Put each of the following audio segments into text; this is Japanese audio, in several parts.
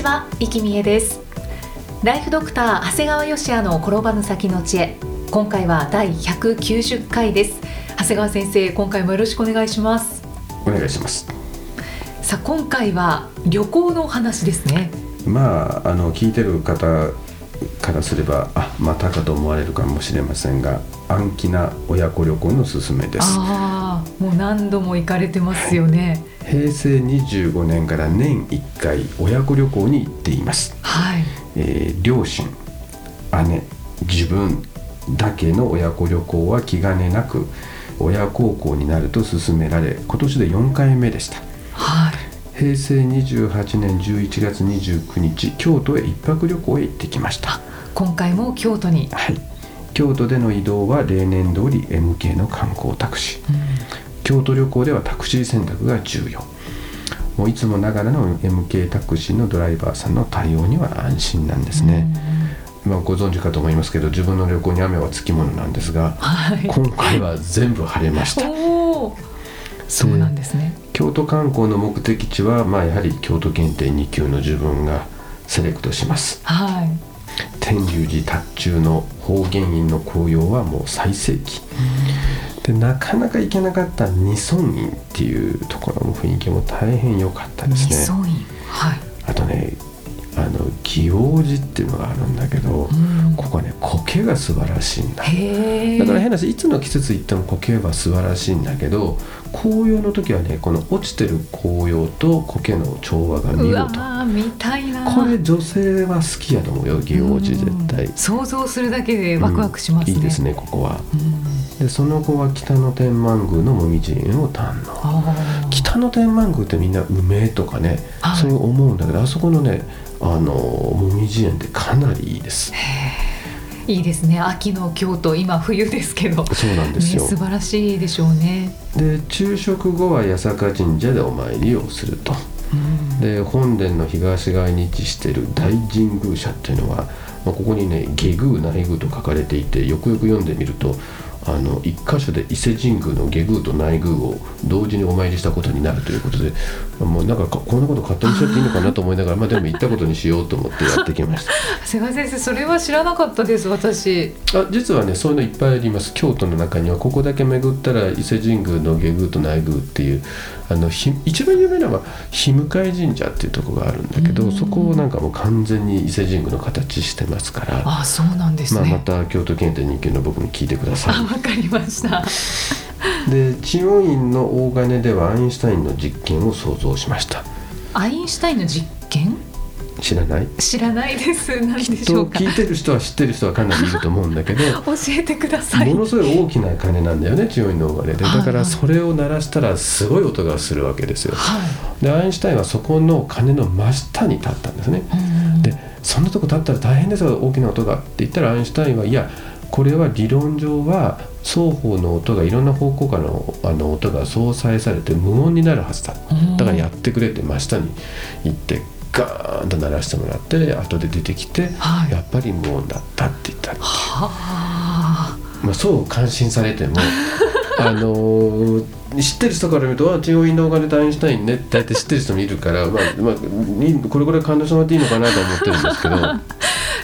ちは、生きみえです。ライフドクター長谷川芳也の転ばぬ先の知恵。今回は第190回です。長谷川先生今回もよろしくお願いします。お願いします。さあ今回は旅行のお話ですね。まああの聞いてる方からすればあまたかと思われるかもしれませんが暗記な親子旅行のすすめです。ああもう何度も行かれてますよね平成25年から年1回親子旅行に行っています、はい。えー両親姉自分だけの親子旅行は気兼ねなく親孝行になると勧められ今年で4回目でした。はい。平成28年11月29日京都へ一泊旅行へ行ってきました。今回も京都に、はい。京都での移動は例年通り MK の観光タクシー京都旅行ではタクシー選択が重要。もういつもながらの MK タクシーのドライバーさんの対応には安心なんですね、まあ、ご存知かと思いますけど自分の旅行に雨はつきものなんですがはい。今回は全部晴れました。そうなんですね。京都観光の目的地は、まあ、やはり京都検定2級の自分がセレクトします。はい。天龍寺達中の方言院の紅葉はもう最盛期でなかなか行けなかった二尊院っていうところの雰囲気も大変良かったですね。二層院はい。あとねあの祇王寺っていうのがあるんだけど、うん。ここはね苔が素晴らしいんだ。だから変な話いつの季節行っても苔は素晴らしいんだけど紅葉の時はねこの落ちてる紅葉と苔の調和が見うわ事ー見たいな。これ女性は好きやと思うよ祇王寺絶対。うん。想像するだけでワクワクしますね、いいですねここは。うんでその後は北野天満宮の紅葉園を堪能。北野天満宮ってみんな梅とかね、はいそう思うんだけどあそこのねあの紅葉園ってかなりいいです。いいですね。秋の京都今冬ですけど。そうなんですよ、ね、素晴らしいでしょうね、で昼食後は八坂神社でお参りをすると。うん。で本殿の東側に位置している大神宮社っていうのは、まあ、ここにね下宮内宮と書かれていてよくよく読んでみるとあの一箇所で伊勢神宮の下宮と内宮を同時にお参りしたことになるということで、まあもうなんかかこんなこと勝手にしちゃっていいのかなと思いながらまあでも行ったことにしようと思ってやってきました。長谷川先生それは知らなかったです私。あ実はねそういうのいっぱいあります。京都の中にはここだけ巡ったら伊勢神宮の下宮と内宮っていうあのひ一番有名なのは日向神社っていうところがあるんだけどうん。そこをなんかもう完全に伊勢神宮の形してますからあそうなんですまあ、ね、また京都検定2級の僕に聞いてくださあわかりました。いで知恩院の大金ではアインシュタインの実験を想像しました。アインシュタインの実験？知らない？知らないです。何でしょうか？聞いてる人は知ってる人はかなりいると思うんだけど 教えてください。ものすごい大きな鐘なんだよね知恩院の大金ではい。だからそれを鳴らしたらすごい音がするわけですよ。はい。でアインシュタインはそこの鐘の真下に立ったんですね。うん。でそんなとこ立ったら大変ですよ大きな音が。って言ったらアインシュタインはいやこれは理論上は双方の音がいろんな方向からのあの音が相殺されて無音になるはずだ。うん。だからやってくれって真下に行ってガーンと鳴らしてもらって後で出てきて、はい。やっぱり無音だったって言った、はあ。まあ、そう感心されても あのー知ってる人から見ると「あ中央インドお金とアインシュタインね」って大体知ってる人もいるから、まあまあ、にこれぐらい感動してもらっていいのかなと思ってるんですけど。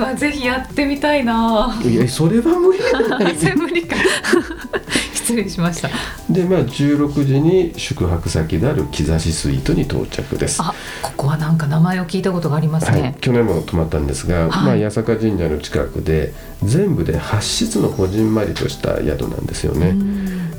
まあぜひやってみたいな。いやそれは無理だね。それ無理か。失礼しました。でまあ16時に宿泊先である木指スイートに到着です。あここはなんか名前を聞いたことがありますはいね、、去年も泊まったんですが、はい。まあ、八坂神社の近くで全部で8室のこじんまりとした宿なんですよね。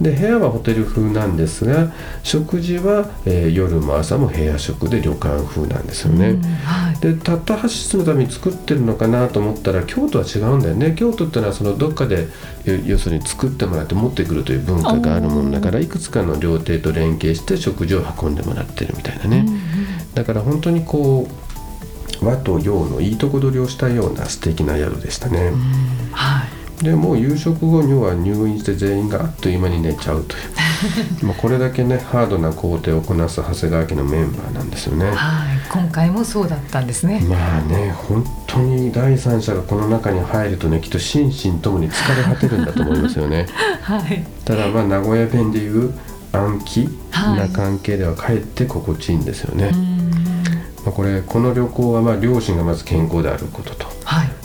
で部屋はホテル風なんですが食事は、えー夜も朝も部屋食で旅館風なんですよね。うんはい。でたった8室のために作ってるのかなと思ったら京都は違うんだよね。京都ってのはそのどっかでよ要するに作ってもらって持ってくるという文化があるもんだからいくつかの料亭と連携して食事を運んでもらってるみたいなね、だから本当にこう和と洋のいいとこ取りをしたような素敵な宿でしたね、はいでもう夕食後には入院して全員があっという間に寝ちゃうという。まあこれだけねハードな工程をこなす長谷川家のメンバーなんですよね。はい今回もそうだったんですね、まあね本当に第三者がこの中に入るとねきっと心身ともに疲れ果てるんだと思いますよね。はい。ただまあ名古屋弁でいう暗記はい。な関係ではかえって心地いいんですよね、うん。まあ、これこの旅行はまあ両親がまず健康であることと。はい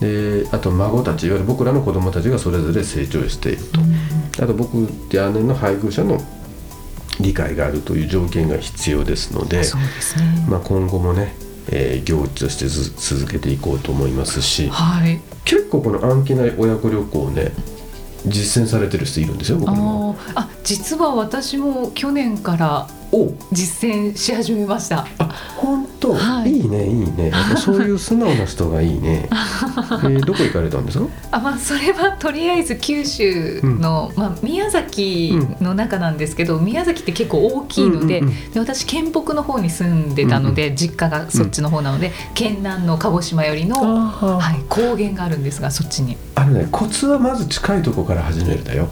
であと孫たちいわゆる僕らの子供たちがそれぞれ成長していると、あと僕や姉の配偶者の理解があるという条件が必要ですのでね、まあ、今後もね、えー行事としてず続けていこうと思いますしはい。結構この暗記ない親子旅行をね実践されてる人いるんですよ僕も。ーあ実は私も去年からお。実践し始めました。あ本当、はい。い、いねいいね。そういう素直な人がいいね、えーどこ行かれたんですか？あまあそれはとりあえず九州の、まあ、宮崎の中なんですけど、宮崎って結構大きいので,、うんうんうん。で私県北の方に住んでたので、実家がそっちの方なので、県南の鹿児島寄りの、あはい、高原があるんですがそっちに。あのねコツはまず近いとこから始めるだよ。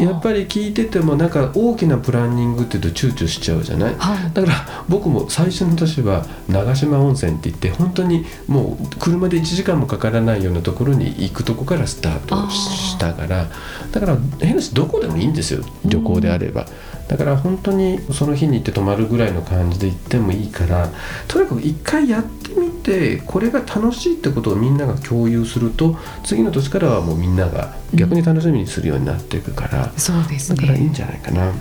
やっぱり聞いててもなんか大きなプランニングって言うと躊躇しちゃうじゃない？はい。だから僕も最初の年は長島温泉って言って本当にもう車で1時間もかからないようなところに行くとこからスタートしたからだから変なしどこでもいいんですよ旅行であれば、だから本当にその日に行って泊まるぐらいの感じで行ってもいいからとにかく一回やってみてこれが楽しいってことをみんなが共有すると次の年からはもうみんなが逆に楽しみにするようになっていくから、そうですだからいいんね。じゃないかな。うん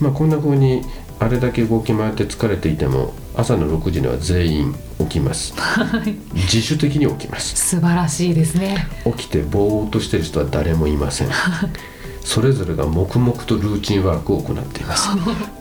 まあ、こんな風にあれだけ動き回って疲れていても朝の6時には全員起きます。自主的に起きます。素晴らしいですね。起きてぼーっとしてる人は誰もいません。それぞれが黙々とルーチンワークを行っています。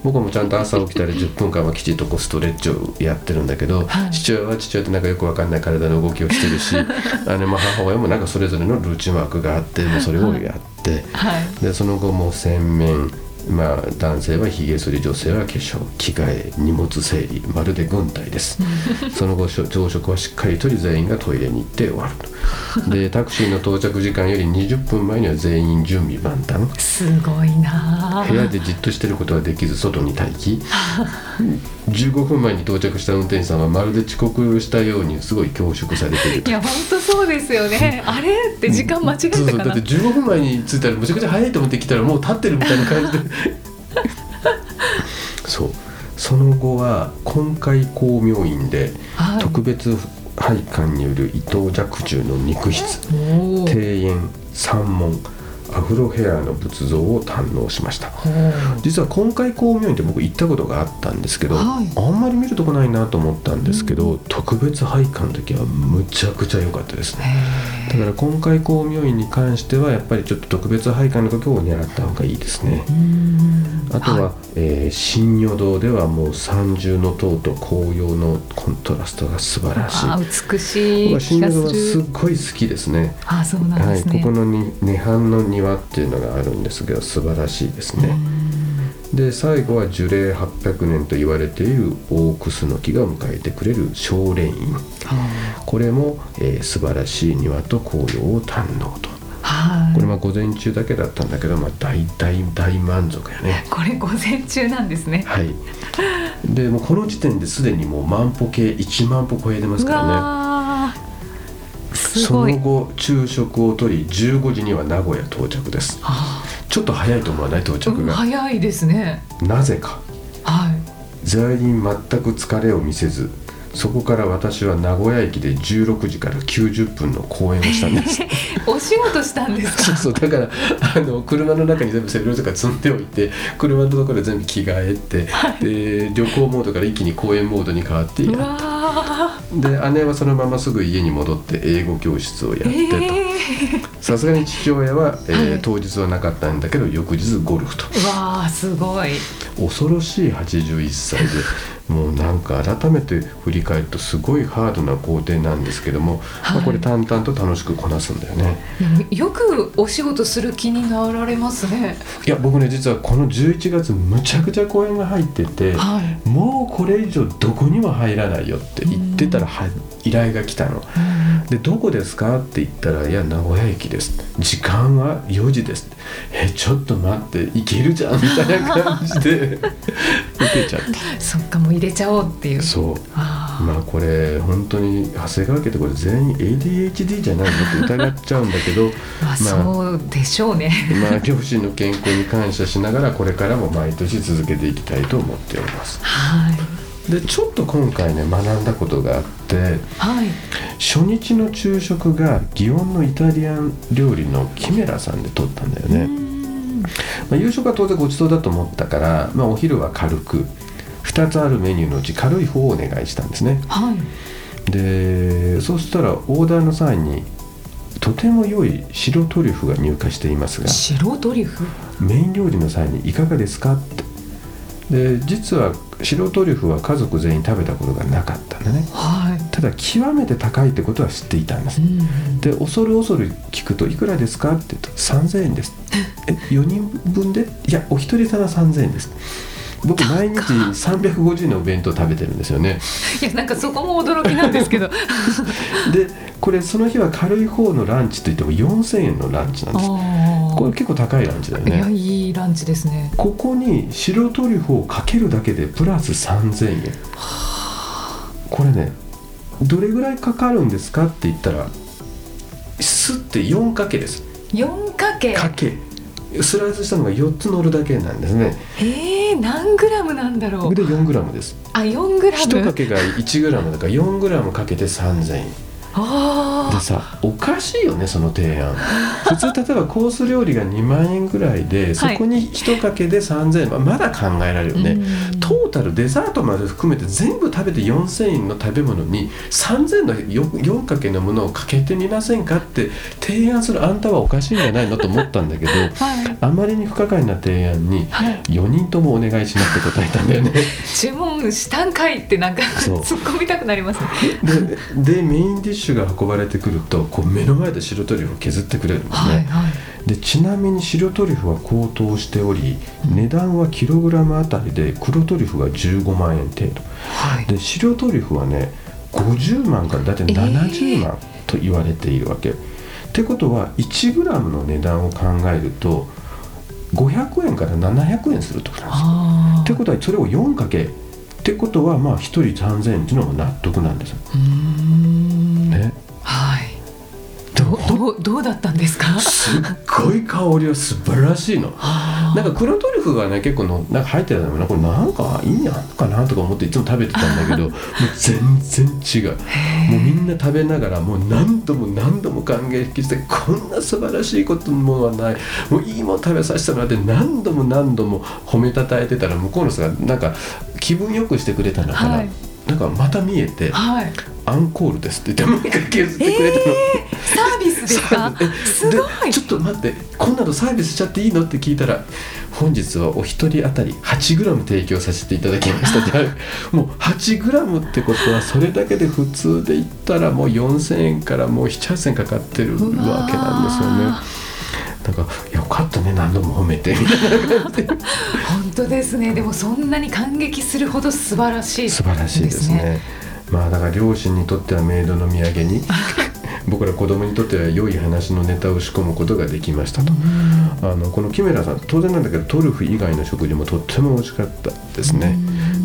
僕もちゃんと朝起きたら10分間はきちっとこうストレッチをやってるんだけど、はい。父親は父親ってなんかよくわかんない体の動きをしてるし 姉も母親もなんかそれぞれのルーチンワークがあってもうそれをやって、はい。でその後も洗面まあ男性はひげ剃り女性は化粧着替え荷物整理まるで軍隊です。その後朝食はしっかりとり全員がトイレに行って終わると。でタクシーの到着時間より20分前には全員準備万端。すごいな。あ。部屋でじっとしてることができず外に待機。15分前に到着した運転手さんはまるで遅刻したようにすごい恐縮されているいや本当そうですよね。あれ？って時間間違えたかな。そうそう。だって。15分前に着いたらむちゃくちゃ早いと思って来たらもう立ってるみたいな感じで そう。その後は今回光明院ではい。特別配管による伊藤若冲の肉筆おー。庭園三門アフロヘアの仏像を堪能しました。実は今回光明院って僕行ったことがあったんですけど、はい。あんまり見るとこないなと思ったんですけど、特別拝観の時はむちゃくちゃ良かったですね。へだから今回光明院に関してはやっぱりちょっと特別拝観の時を狙った方がいいですね。あとは、はい。えー新如堂ではもう三重の塔と紅葉のコントラストが素晴らしい。あ美しい新如堂はすっごい好きですね。あそうなんはい、ですね。ここのに涅槃の庭っていうのがあるんですけど素晴らしいですね、で最後は樹齢800年と言われている大クスノキが迎えてくれる青蓮院。これも、えー素晴らしい庭と紅葉を堪能と。はい。これまあ午前中だけだったんだけど、まあ、大大大満足やね。これ午前中なんですね。はい。でもうこの時点ですでにもう万歩計1万歩超えてますうからねそ。の後昼食をとり15時には名古屋到着ですあちょっと早いと思わない？到ー着が、うん早いですね。なぜかはい。全員全く疲れを見せずそこから私は名古屋駅で16時から90分の公演をしたんです。お仕事したんですか？そうそうだからあの車の中に全部セルとか積んでおいて車のところで全部着替えて、で旅行モードから一気に公演モードに変わってうやっわで姉はそのまますぐ家に戻って英語教室をやっーてと。えさすがに父親は、えーはい。当日はなかったんだけど翌日ゴルフと。わーすごい。恐ろしい81歳でもうなんか改めて振り返るとすごいハードな工程なんですけども、まあはいこれ淡々と楽しくこなすんだよね。よくお仕事する気になられますね。いや僕ね実はこの11月むちゃくちゃ公演が入ってて、はい。もうこれ以上どこにも入らないよって言ってたらは依頼が来たの。でどこですか？って言ったら「いや名古屋駅です」時間は4時です」えちょっと待って行けるじゃん」みたいな感じで。受けちゃっそっかもう入れちゃおうっていう。たそう。あまあこれ本当に長谷川家ってこれ全員 ADHD じゃないのって疑っちゃうんだけどー まあそうでしょうね。まあ両親の健康に感謝しながらこれからも毎年続けていきたいと思っております。はいでちょっと今回ね学んだことがあってはい。初日の昼食が祇園のイタリアン料理のキメラさんで取ったんだよね、うん。まあ、夕食は当然ごちそうだと思ったから、まあ、お昼は軽く2つあるメニューのうち軽い方をお願いしたんですね。はい。でそうしたらオーダーの際にとても良い白トリュフが入荷していますが白トリュフ？メイン料理の際にいかがですか？ってで実は白トリュフは家族全員食べたことがなかったんだね。はい。ただ極めて高いってことは知っていたんです。うんで恐る恐る聞くと「いくらですか?」って言うと「3000円です」え4人分で？いやお一人様3000円です。僕毎日350円のお弁当食べてるんですよね。いやなんかそこも驚きなんですけど。でこれその日は軽い方のランチといっても4000円のランチなんです。あこれ結構高いランチだよいやねいいランチですね。ここに白トリュフをかけるだけでプラス3000円。これねどれぐらいかかるんですかって言ったらすって4かけです。4かけ？かけ。スライスしたのが4つ乗るだけなんですね。えー、何グラムなんだろう？で 4g です。あ4グラ1かムけが 1g だから 4g かけて3000円。あでさおかしいよねその提案。普通例えばコース料理が2万円ぐらいでそこに1かけで3000円、まあまだ考えられるよね、うん。トータルデザートまで含めて全部食べて4000円の食べ物に3000の 4, 4かけのものをかけてみませんかって提案するあんたはおかしいんじゃないのと思ったんだけど はい。あまりに不可解な提案にはい。4人ともお願いしますって答えたんだよね。注文したんかいってなんか 突っ込みたくなりますね。ででメインディッシュが運ばれてくるとこう目の前で白トリュフを削ってくれるんですね、はいはい。でちなみに白トリュフは高騰しており値段はキログラムあたりで黒トリュフが15万円程度。はい。で白トリュフはね50万からだいたい70万と言われているわけ、ってことは 1g の値段を考えると500円から700円するってことなんですってことはそれを4かけ。ってことはまあ1人3000円っていうのも納得なんですどどうどうだったんですか？すっごい香りは素晴らしいの。あなんか黒トリュフがね結構のなんか入ってたのなこれなんか意味あんのかなとか思っていつも食べてたんだけど もう全然違う。もうみんな食べながらもう何度も何度も感激してこんな素晴らしいこともはない。もういいもん食べさせてもらって何度も何度も褒めたたえてたら向こうの人がなんか気分よくしてくれたのかな、はいなんかまた見えてはい「アンコールです」って言ってもう一回削ってくれたの。サービスですか？えすごい。でちょっと待ってこんなのサービスしちゃっていいの？って聞いたら本日はお一人当たり 8g 提供させていただきましたって。もう 8g ってことはそれだけで普通で言ったらもう4000円からもう78000円かかってるわけなんですよね。なんか「よかったね何度も褒めて」みたいな。本当ですね。でもそんなに感激するほど素晴らしい。素晴らしいですね。まあだから両親にとってはメイドの土産に 僕ら子供にとっては良い話のネタを仕込むことができましたと。あのこのキメラさん当然なんだけどトリュフ以外の食事もとっても美味しかったですね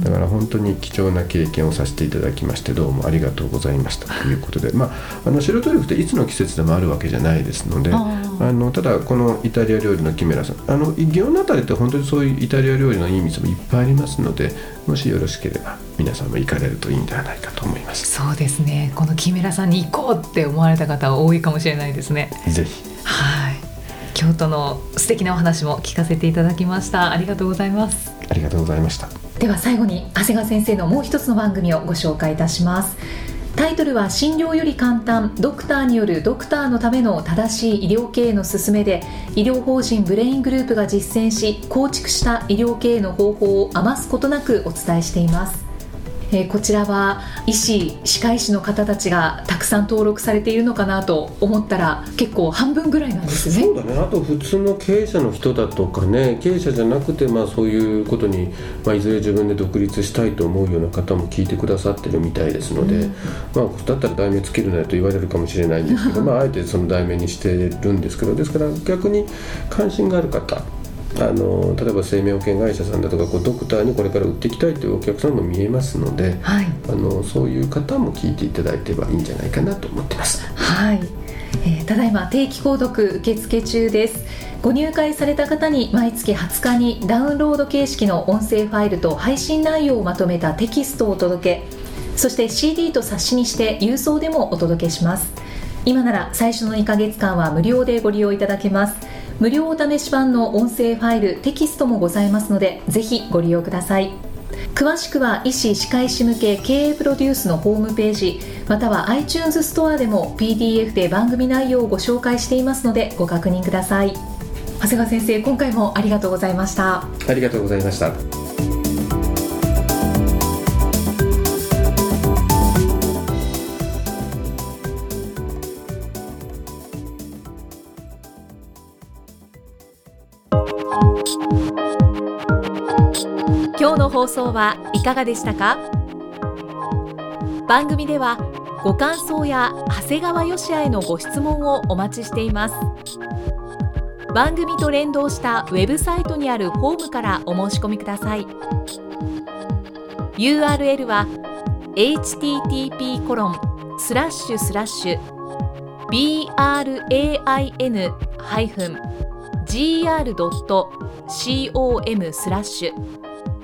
だから本当に貴重な経験をさせていただきましてどうもありがとうございました。ということでまああの白トリュフっていつの季節でもあるわけじゃないですのでああのただこのイタリア料理のキメラさんあの祇園のあたりって本当にそういうイタリア料理のいい店もいっぱいありますのでもしよろしければ皆さんも行かれるといいんではないかと思います。そうですね。この木村さんに行こうって思われた方は多いかもしれないですね。ぜひ。はい。京都の素敵なお話も聞かせていただきました。ありがとうございます。ありがとうございましたでは最後に長谷川先生のもう一つの番組をご紹介いたします。タイトルは診療より簡単。ドクターによるドクターのための正しい医療経営の勧めで医療法人ブレイングループが実践し構築した医療経営の方法を余すことなくお伝えしています。えー、こちらは医師歯科医師の方たちがたくさん登録されているのかなと思ったら結構半分ぐらいなんですね。そうだね。あと普通の経営者の人だとかね経営者じゃなくてまあそういうことに、まあ、いずれ自分で独立したいと思うような方も聞いてくださってるみたいですので、うん、まあだったら題名つけるなよと言われるかもしれないんですけどまああえてその題名にしてるんですけどですから逆に関心がある方あの例えば生命保険会社さんだとかこうドクターにこれから売っていきたいというお客さんも見えますので、はい、あのそういう方も聞いていただいてばいいんじゃないかなと思ってます。はい。えー、ただいま定期購読受付中です。ご入会された方に毎月20日にダウンロード形式の音声ファイルと配信内容をまとめたテキストをお届け。そして CD と冊子にして郵送でもお届けします。今なら最初の2ヶ月間は無料でご利用いただけます無料お試し版の音声ファイルテキストもございますのでぜひご利用ください。詳しくは医師・歯科医師向け経営プロデュースのホームページまたは iTunes ストアでも PDF で番組内容をご紹介していますのでご確認ください。長谷川先生今回もありがとうございました。ありがとうございました。放送はいかがでしたか？番組ではご感想や長谷川よしへのご質問をお待ちしています。番組と連動したウェブサイトにあるホームからお申し込みください。URL は http コロンスラッシュスラッシュ brain-gr.com スラッシュ